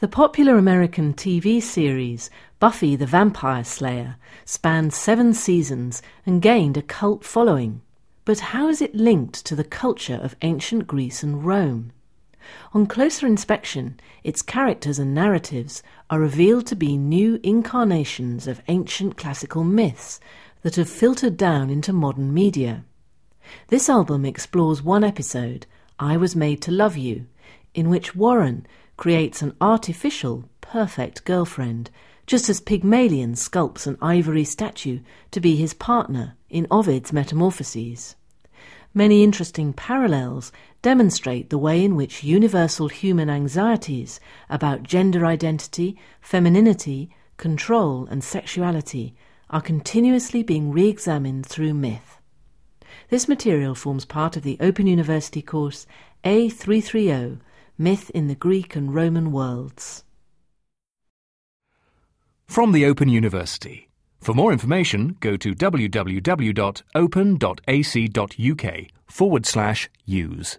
The popular American TV series Buffy the Vampire Slayer spanned seven seasons and gained a cult following. But how is it linked to the culture of ancient Greece and Rome? On closer inspection, its characters and narratives are revealed to be new incarnations of ancient classical myths that have filtered down into modern media. This album explores one episode, I Was Made to Love You, in which Warren creates an artificial, perfect girlfriend, just as Pygmalion sculpts an ivory statue to be his partner in Ovid's Metamorphoses. Many interesting parallels demonstrate the way in which universal human anxieties about gender identity, femininity, control, and sexuality are continuously being re examined through myth. This material forms part of the Open University course A330 Myth in the Greek and Roman Worlds. From the Open University. For more information, go to www.open.ac.uk forward slash use.